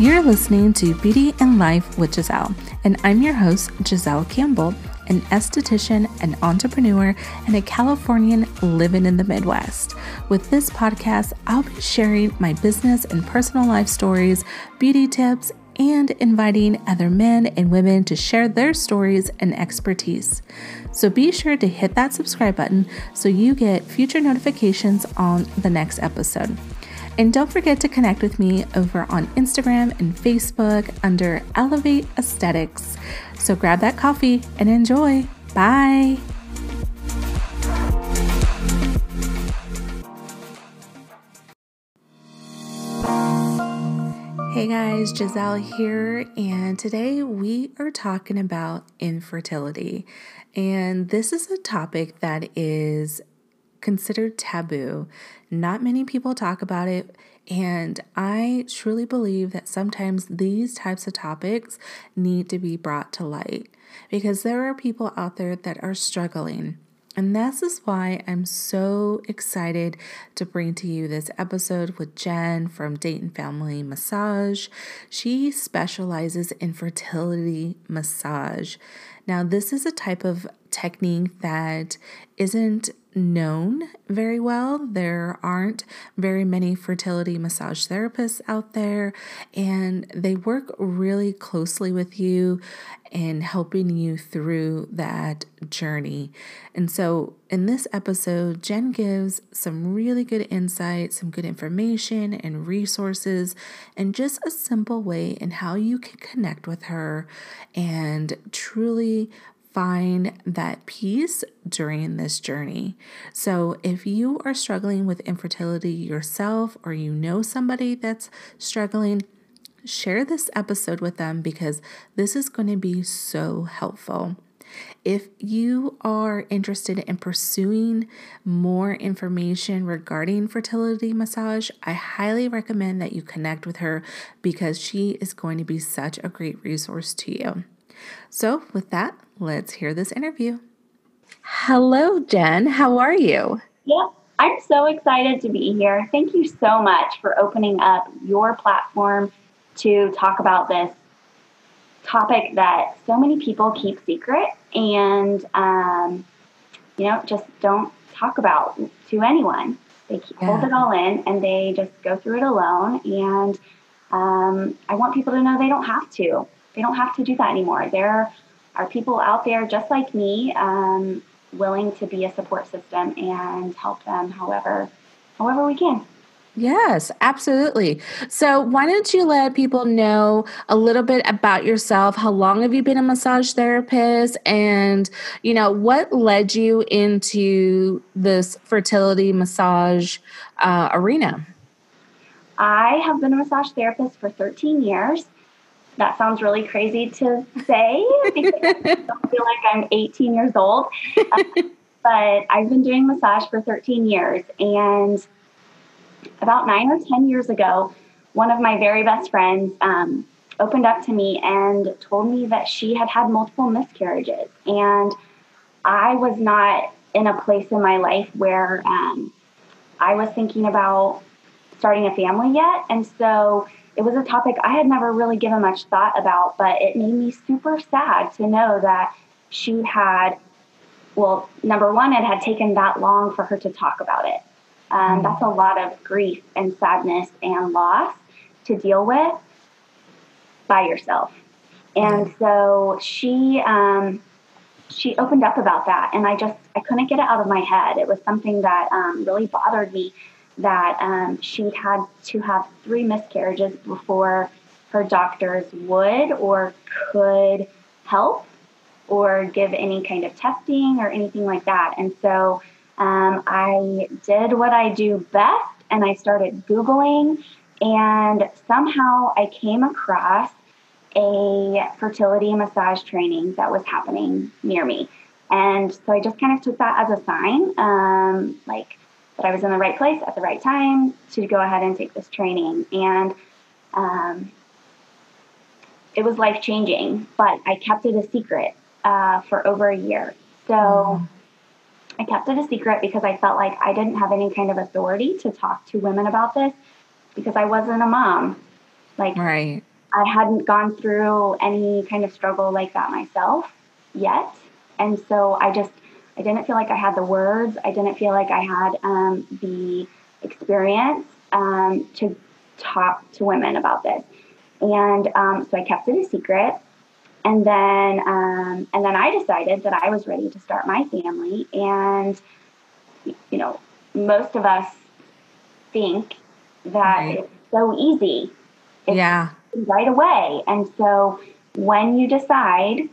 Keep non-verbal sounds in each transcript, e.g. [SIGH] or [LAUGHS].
You're listening to Beauty and Life with Giselle, and I'm your host, Giselle Campbell, an esthetician, an entrepreneur, and a Californian living in the Midwest. With this podcast, I'll be sharing my business and personal life stories, beauty tips, and inviting other men and women to share their stories and expertise. So be sure to hit that subscribe button so you get future notifications on the next episode. And don't forget to connect with me over on Instagram and Facebook under Elevate Aesthetics. So grab that coffee and enjoy. Bye. Hey guys, Giselle here, and today we are talking about infertility. And this is a topic that is considered taboo. Not many people talk about it. And I truly believe that sometimes these types of topics need to be brought to light because there are people out there that are struggling. And this is why I'm so excited to bring to you this episode with Jen from Dayton Family Massage. She specializes in fertility massage. Now, this is a type of technique that isn't known very well. There aren't very many fertility massage therapists out there, and they work really closely with you in helping you through that journey. And so, in this episode, Jen gives some really good insight, some good information and resources, and just a simple way in how you can connect with her and truly find that peace during this journey. So, if you are struggling with infertility yourself or you know somebody that's struggling, share this episode with them because this is going to be so helpful. If you are interested in pursuing more information regarding fertility massage, I highly recommend that you connect with her because she is going to be such a great resource to you. So, with that, let's hear this interview. Hello, Jen. How are you? Yeah, I'm so excited to be here. Thank you so much for opening up your platform to talk about this topic that so many people keep secret and, um, you know, just don't talk about to anyone. They keep, yeah. hold it all in and they just go through it alone. And um, I want people to know they don't have to. They don't have to do that anymore. There are people out there just like me, um, willing to be a support system and help them however, however we can. Yes, absolutely. So, why don't you let people know a little bit about yourself? How long have you been a massage therapist? And, you know, what led you into this fertility massage uh, arena? I have been a massage therapist for 13 years that sounds really crazy to say because I [LAUGHS] don't feel like I'm 18 years old. Uh, but I've been doing massage for 13 years. And about nine or 10 years ago, one of my very best friends um, opened up to me and told me that she had had multiple miscarriages. And I was not in a place in my life where um, I was thinking about starting a family yet. And so it was a topic I had never really given much thought about, but it made me super sad to know that she had, well, number one, it had taken that long for her to talk about it. Um, mm. That's a lot of grief and sadness and loss to deal with by yourself. And so she, um, she opened up about that, and I just I couldn't get it out of my head. It was something that um, really bothered me that um, she had to have three miscarriages before her doctors would or could help or give any kind of testing or anything like that. And so um, I did what I do best and I started Googling, and somehow I came across a fertility massage training that was happening near me. And so I just kind of took that as a sign. Um, like, that I was in the right place at the right time to go ahead and take this training. And um, it was life changing, but I kept it a secret uh, for over a year. So mm. I kept it a secret because I felt like I didn't have any kind of authority to talk to women about this because I wasn't a mom. Like, right. I hadn't gone through any kind of struggle like that myself yet. And so I just, I didn't feel like I had the words. I didn't feel like I had um, the experience um, to talk to women about this. And um, so I kept it a secret. And then, um, and then I decided that I was ready to start my family. And, you know, most of us think that right. it's so easy. It's yeah. Right away. And so when you decide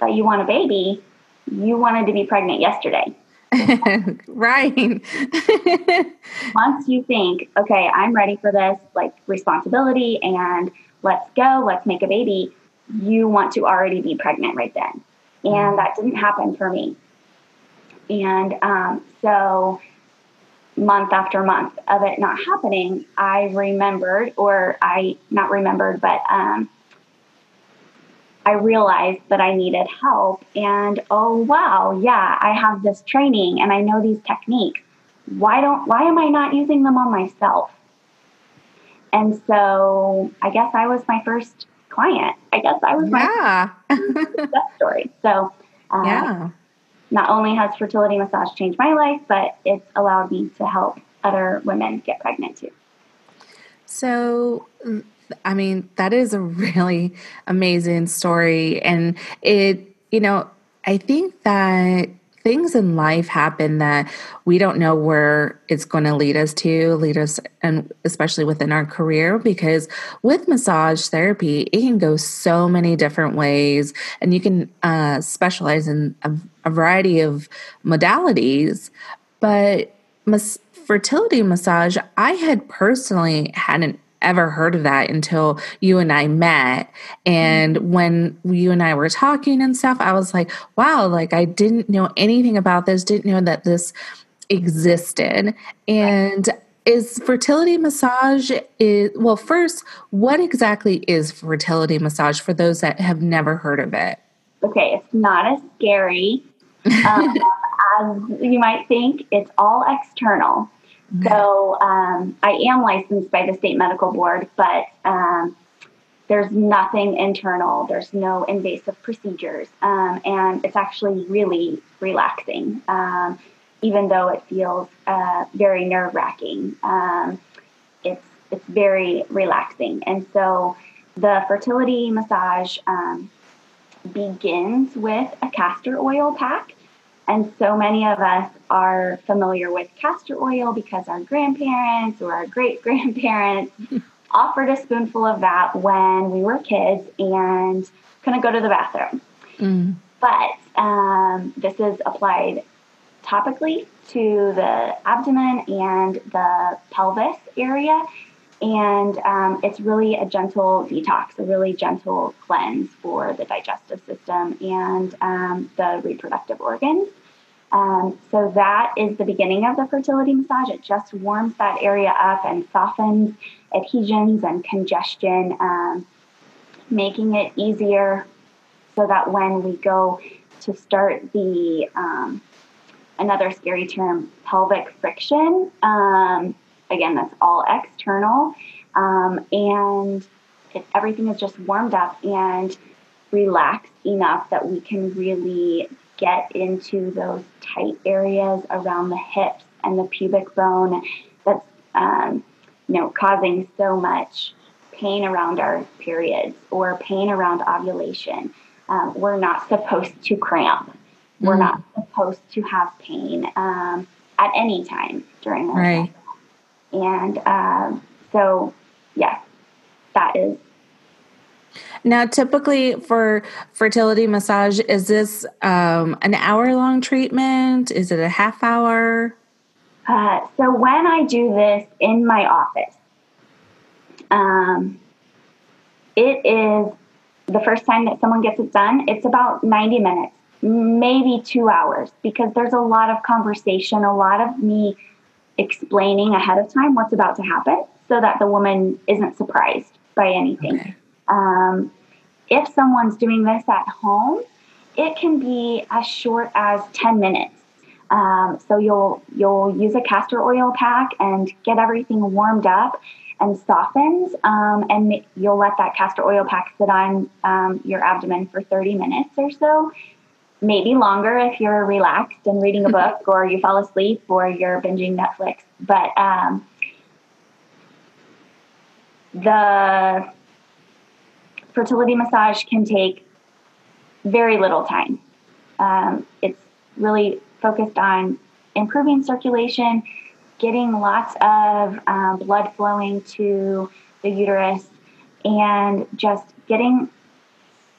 that you want a baby, you wanted to be pregnant yesterday. [LAUGHS] right. [LAUGHS] Once you think, okay, I'm ready for this, like responsibility and let's go, let's make a baby, you want to already be pregnant right then. And that didn't happen for me. And um, so, month after month of it not happening, I remembered, or I not remembered, but um, I realized that I needed help. And oh, wow, yeah, I have this training and I know these techniques. Why don't, why am I not using them on myself? And so I guess I was my first client. I guess I was yeah. my [LAUGHS] success story. So, uh, yeah. Not only has fertility massage changed my life, but it's allowed me to help other women get pregnant too. So, I mean, that is a [LAUGHS] really amazing story. And it, you know, I think that things in life happen that we don't know where it's going to lead us to, lead us, and especially within our career, because with massage therapy, it can go so many different ways, and you can uh, specialize in a, a, variety of modalities. But mas- fertility massage, I had personally hadn't ever heard of that until you and I met. And mm-hmm. when you and I were talking and stuff, I was like, wow, like I didn't know anything about this, didn't know that this existed. And is fertility massage is well first what exactly is fertility massage for those that have never heard of it okay it's not as scary um, [LAUGHS] as you might think it's all external so um, I am licensed by the state medical board, but um, there's nothing internal. There's no invasive procedures, um, and it's actually really relaxing, um, even though it feels uh, very nerve wracking. Um, it's it's very relaxing, and so the fertility massage um, begins with a castor oil pack. And so many of us are familiar with castor oil because our grandparents or our great grandparents [LAUGHS] offered a spoonful of that when we were kids and couldn't go to the bathroom. Mm. But um, this is applied topically to the abdomen and the pelvis area. And um, it's really a gentle detox, a really gentle cleanse for the digestive system and um, the reproductive organs. Um, so that is the beginning of the fertility massage. It just warms that area up and softens adhesions and congestion, um, making it easier so that when we go to start the um, another scary term, pelvic friction. Um, again, that's all external, um, and it, everything is just warmed up and relaxed enough that we can really get into those tight areas around the hips and the pubic bone that's um, you know causing so much pain around our periods or pain around ovulation. Um, we're not supposed to cramp. Mm. We're not supposed to have pain um, at any time during our right. And um, so, yes, that is now, typically for fertility massage, is this um, an hour long treatment? Is it a half hour? Uh, so, when I do this in my office, um, it is the first time that someone gets it done, it's about 90 minutes, maybe two hours, because there's a lot of conversation, a lot of me explaining ahead of time what's about to happen so that the woman isn't surprised by anything. Okay. Um, if someone's doing this at home, it can be as short as 10 minutes. Um, so you'll you'll use a castor oil pack and get everything warmed up, and softens. Um, and you'll let that castor oil pack sit on um, your abdomen for 30 minutes or so. Maybe longer if you're relaxed and reading a book or you fall asleep or you're binging Netflix. But um, the fertility massage can take very little time. Um, it's really focused on improving circulation, getting lots of um, blood flowing to the uterus, and just getting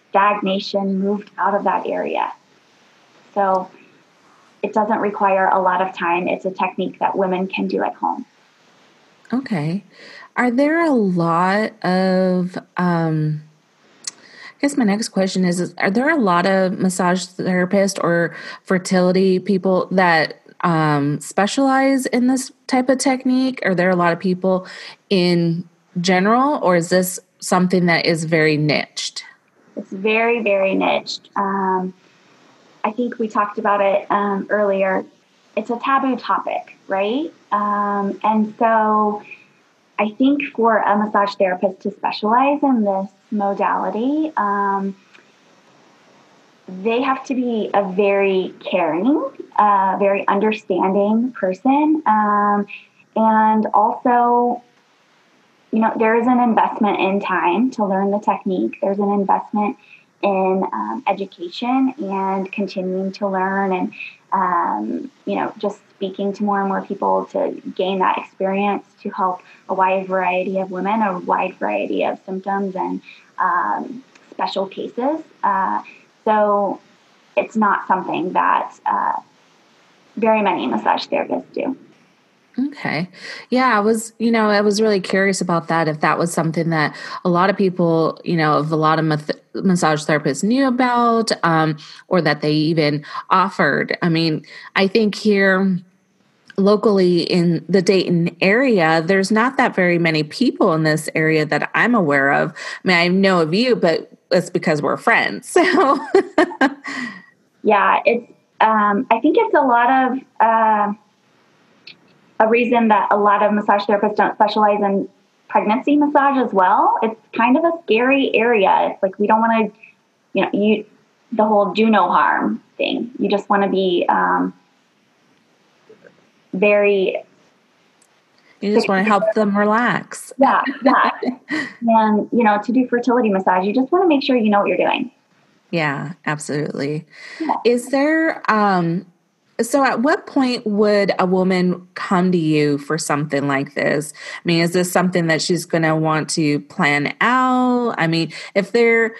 stagnation moved out of that area. So it doesn't require a lot of time. It's a technique that women can do at home. Okay. Are there a lot of, um, I guess my next question is, is Are there a lot of massage therapists or fertility people that um, specialize in this type of technique? Are there a lot of people in general, or is this something that is very niched? It's very, very niched. Um, I think we talked about it um, earlier. It's a taboo topic, right? Um, and so I think for a massage therapist to specialize in this modality, um, they have to be a very caring, uh, very understanding person. Um, and also, you know, there is an investment in time to learn the technique. There's an investment in um, education and continuing to learn and, um, you know, just speaking to more and more people to gain that experience to help a wide variety of women, a wide variety of symptoms and um, special cases. Uh, so it's not something that uh, very many massage therapists do. Okay. Yeah, I was, you know, I was really curious about that. If that was something that a lot of people, you know, of a lot of massage therapists knew about, um, or that they even offered. I mean, I think here locally in the Dayton area, there's not that very many people in this area that I'm aware of. I mean, I know of you, but it's because we're friends. [LAUGHS] So, yeah, it's. Um, I think it's a lot of uh, a reason that a lot of massage therapists don't specialize in pregnancy massage as well. It's kind of a scary area. It's like we don't want to, you know, you the whole do no harm thing. You just want to be um, very you just want to help them relax. Yeah, yeah. and, you know, to do fertility massage, you just want to make sure you know what you're doing. Yeah, absolutely. Yeah. Is there, um, so at what point would a woman come to you for something like this? I mean, is this something that she's going to want to plan out? I mean, if they're,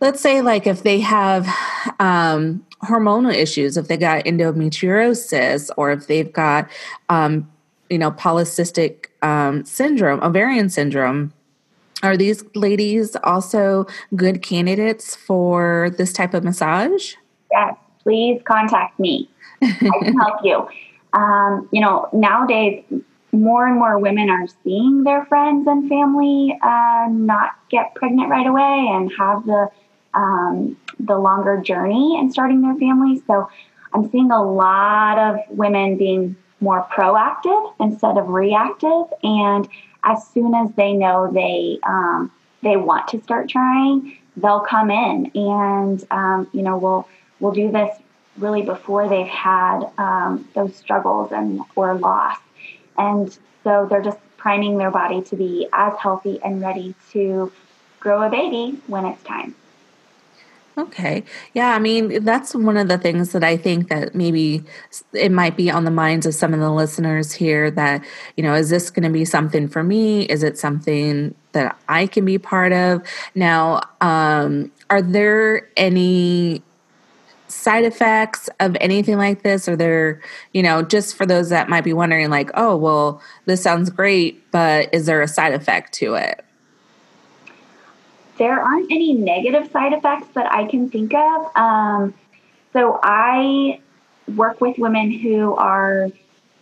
let's say like if they have um, hormonal issues, if they got endometriosis, or if they've got, um, you know, polycystic um, syndrome, ovarian syndrome. Are these ladies also good candidates for this type of massage? Yes, please contact me. I can help you. Um, you know, nowadays, more and more women are seeing their friends and family uh, not get pregnant right away and have the um, the longer journey in starting their families. So I'm seeing a lot of women being more proactive instead of reactive. And as soon as they know they um, they want to start trying, they'll come in, and um, you know we'll we'll do this really before they've had um, those struggles and or loss. And so they're just priming their body to be as healthy and ready to grow a baby when it's time. Okay. Yeah, I mean, that's one of the things that I think that maybe it might be on the minds of some of the listeners here that, you know, is this going to be something for me? Is it something that I can be part of? Now, um, are there any side effects of anything like this? Are there, you know, just for those that might be wondering, like, oh, well, this sounds great, but is there a side effect to it? there aren't any negative side effects that I can think of. Um, so I work with women who are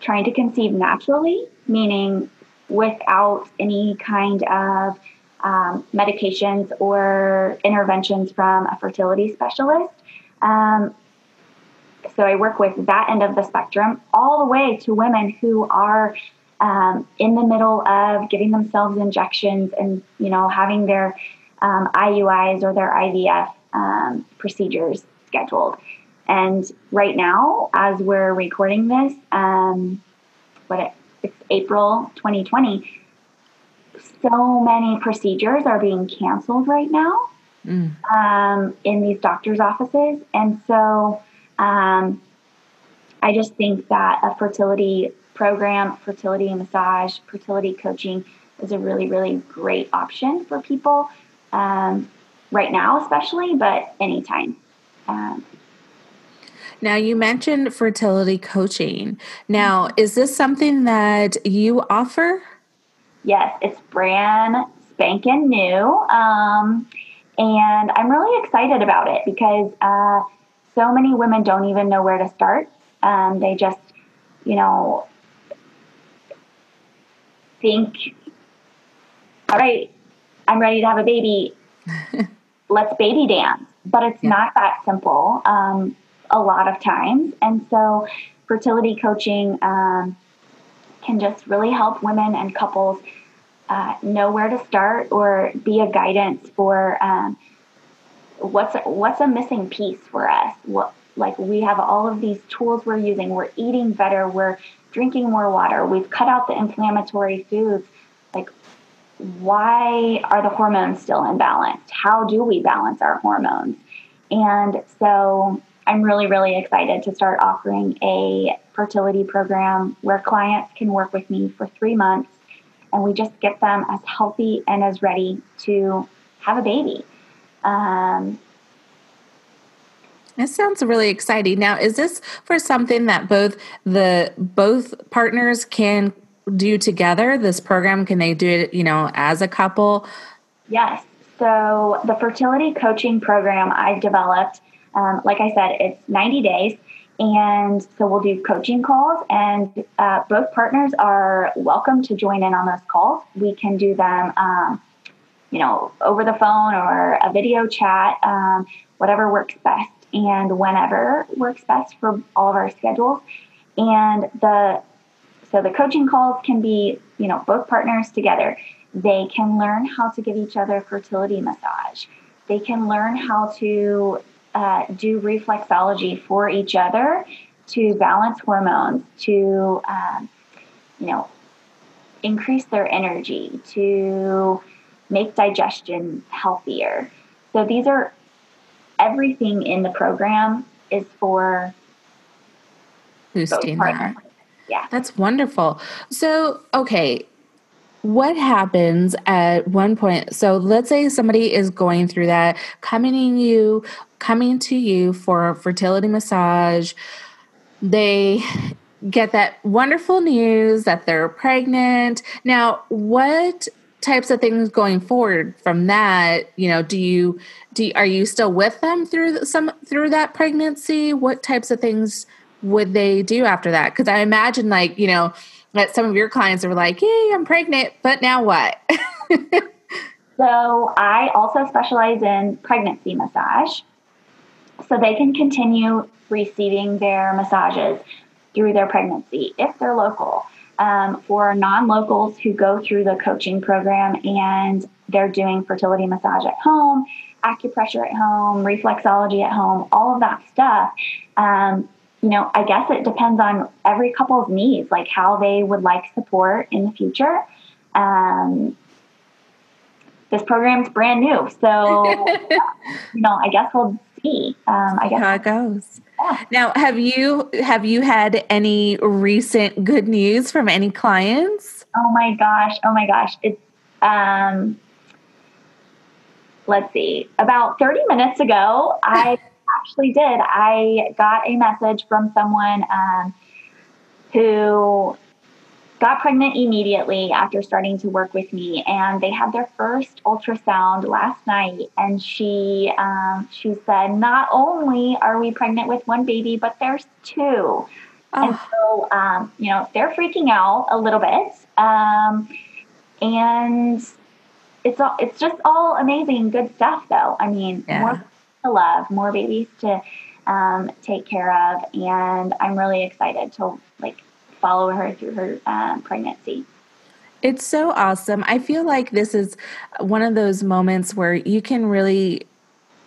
trying to conceive naturally, meaning without any kind of um, medications or interventions from a fertility specialist. Um, so I work with that end of the spectrum, all the way to women who are um, in the middle of giving themselves injections and you know having their um, IUIs or their IVF um, procedures scheduled. And right now, as we're recording this, um, what it, it's April 2020, so many procedures are being canceled right now mm. um, in these doctors' offices. And so um, I just think that a fertility program, fertility massage, fertility coaching is a really, really great option for people um, right now, especially, but anytime. Um, now, you mentioned fertility coaching. Now, is this something that you offer? Yes, it's brand spanking new. Um, and I'm really excited about it because uh, so many women don't even know where to start. Um, they just, you know, think, all right, I'm ready to have a baby. [LAUGHS] Let's baby dance. But it's yeah. not that simple um, a lot of times. And so, fertility coaching um, can just really help women and couples uh, know where to start or be a guidance for um, what's what's a missing piece for us. What like we have all of these tools we're using. We're eating better. We're drinking more water. We've cut out the inflammatory foods. Like, why are the hormones still imbalanced? How do we balance our hormones? And so I'm really, really excited to start offering a fertility program where clients can work with me for three months and we just get them as healthy and as ready to have a baby. Um, that sounds really exciting. Now, is this for something that both the both partners can do together? This program can they do it, you know, as a couple? Yes. So the fertility coaching program I've developed, um, like I said, it's 90 days. And so we'll do coaching calls, and uh, both partners are welcome to join in on those calls. We can do them, um, you know, over the phone or a video chat, um, whatever works best and whenever works best for all of our schedules. And the so the coaching calls can be, you know, both partners together. They can learn how to give each other fertility massage. They can learn how to uh, do reflexology for each other to balance hormones, to um, you know, increase their energy, to make digestion healthier. So these are everything in the program is for boosting that. Yeah. That's wonderful. So, okay, what happens at one point? So, let's say somebody is going through that, coming you, coming to you for fertility massage. They get that wonderful news that they're pregnant. Now, what types of things going forward from that you know do you do are you still with them through some through that pregnancy what types of things would they do after that because i imagine like you know that some of your clients are like hey i'm pregnant but now what [LAUGHS] so i also specialize in pregnancy massage so they can continue receiving their massages through their pregnancy if they're local um, for non locals who go through the coaching program and they're doing fertility massage at home, acupressure at home, reflexology at home, all of that stuff. Um, you know, I guess it depends on every couple's needs, like how they would like support in the future. Um, this program's brand new, so [LAUGHS] you know, I guess we'll see. Um, I guess how it goes. Now, have you have you had any recent good news from any clients? Oh my gosh! Oh my gosh! It's um, let's see. About thirty minutes ago, I actually did. I got a message from someone um, who got pregnant immediately after starting to work with me and they had their first ultrasound last night and she um, she said not only are we pregnant with one baby but there's two oh. and so um, you know they're freaking out a little bit um, and it's all it's just all amazing good stuff though i mean yeah. more to love more babies to um, take care of and i'm really excited to like follow her through her um, pregnancy. It's so awesome. I feel like this is one of those moments where you can really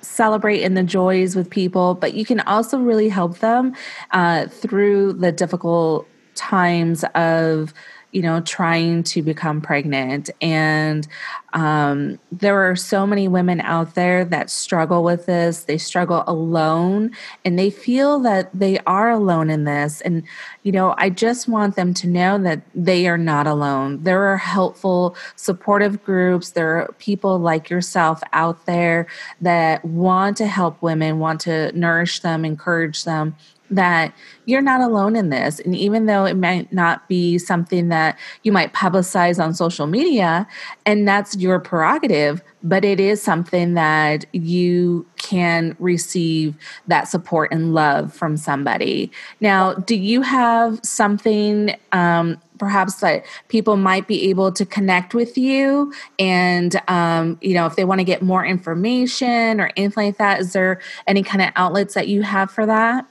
celebrate in the joys with people, but you can also really help them uh, through the difficult times of you know, trying to become pregnant. And um, there are so many women out there that struggle with this. They struggle alone and they feel that they are alone in this. And, you know, I just want them to know that they are not alone. There are helpful, supportive groups. There are people like yourself out there that want to help women, want to nourish them, encourage them that you're not alone in this. And even though it might not be something that you might publicize on social media, and that's your prerogative, but it is something that you can receive that support and love from somebody. Now, do you have something? Um, perhaps that people might be able to connect with you and um, you know if they want to get more information or anything like that is there any kind of outlets that you have for that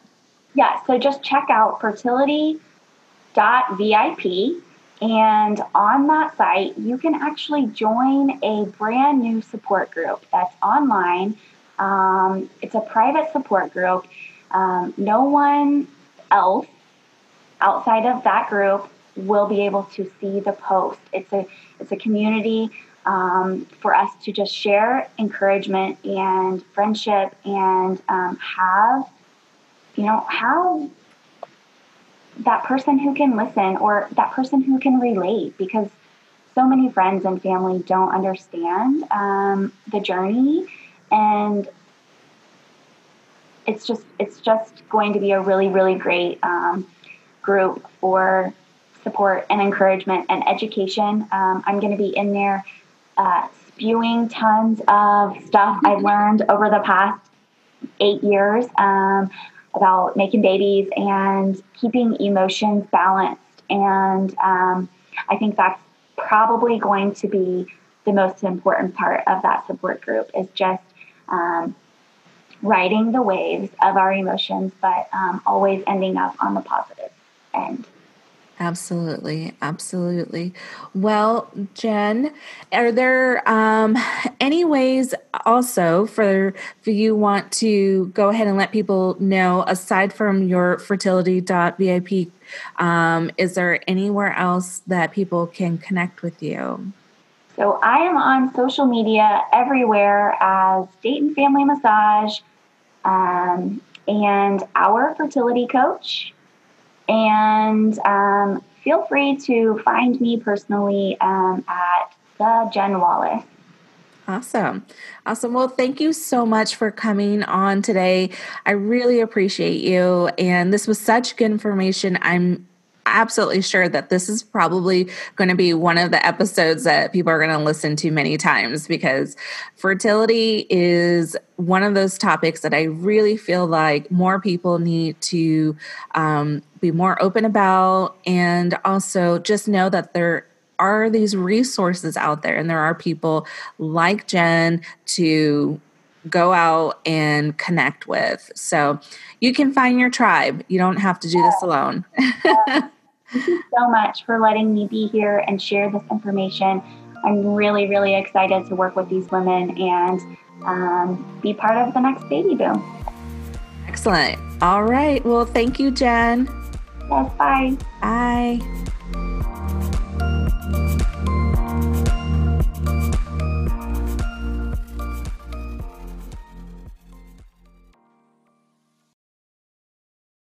yeah, so just check out fertility.vip. And on that site, you can actually join a brand new support group that's online. Um, it's a private support group. Um, no one else outside of that group will be able to see the post. It's a it's a community um, for us to just share encouragement and friendship and um, have you know, how that person who can listen or that person who can relate because so many friends and family don't understand um, the journey. And it's just it's just going to be a really really great um, group for support and encouragement and education. Um, i'm going to be in there uh, spewing tons of stuff i've learned over the past eight years. Um, about making babies and keeping emotions balanced. And um, I think that's probably going to be the most important part of that support group is just um, riding the waves of our emotions, but um, always ending up on the positive end. Absolutely, absolutely. Well, Jen, are there um, any ways also for for you want to go ahead and let people know aside from your fertility.vip, um, is there anywhere else that people can connect with you? So I am on social media everywhere as Dayton Family Massage um, and our fertility coach and um, feel free to find me personally um, at the Jen Wallace. Awesome. Awesome. Well, thank you so much for coming on today. I really appreciate you. And this was such good information. I'm absolutely sure that this is probably going to be one of the episodes that people are going to listen to many times because fertility is one of those topics that I really feel like more people need to um, be more open about and also just know that there are these resources out there and there are people like Jen to go out and connect with. So you can find your tribe. You don't have to do this alone. [LAUGHS] Thank you so much for letting me be here and share this information. I'm really, really excited to work with these women and um, be part of the next baby boom. Excellent. All right. Well, thank you, Jen. Yes, bye. Bye.